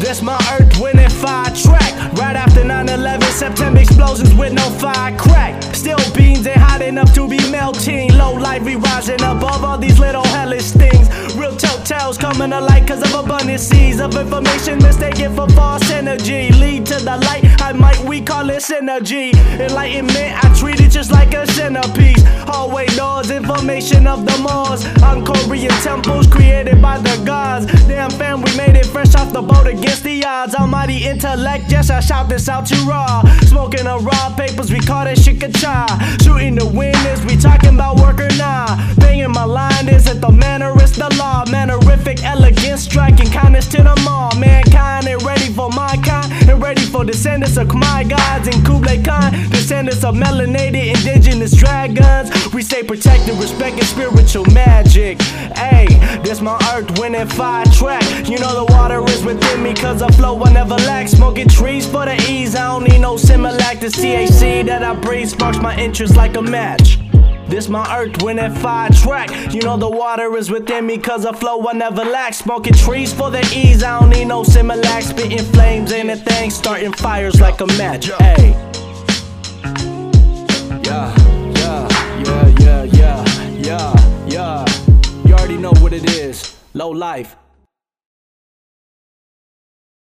This my Earth, Wind & Fire track. Right after 9-11, September explosions with no fire crack. Still beans ain't hot enough to be melting. Low light we rising above all these little hellish things. Real telltales coming to light cause of abundant seeds of information mistaken for false energy. Lead to the light, I might we call it synergy. Enlightenment, I treat it just like a centerpiece. Hallway doors, information of the Moors. Angkorian temples created by the gods. Damn fam, we made it fresh off the boat against the odds. Almighty intellect, yes, I shout this out to raw. Smoking a raw papers, we call that shit. Shooting the wind is we talking about work or nah. in my line is that the manner is the law. Mannerific elegance, striking kindness to them all. Mankind ain't ready for my kind, and ready for descendants of Khmer gods and Kublai Khan. Descendants of melanated indigenous dragons. We stay protected, respecting spiritual magic. Hey, this my Earth, Wind & Fire track. You know the water is within me, cause I flow, I never lack. Smoking trees for the ease, I don't need no Similac. The THC that I breathe sparks my interest like a match. This my earth when winning fire track. You know the water is within me, cause I flow, I never lack. Smoking trees for the ease, I don't need no Similac. Spitting flames, anything, starting fires like a match. Hey. Yeah, yeah, yeah, yeah, yeah, yeah, yeah. You already know what it is. Low life.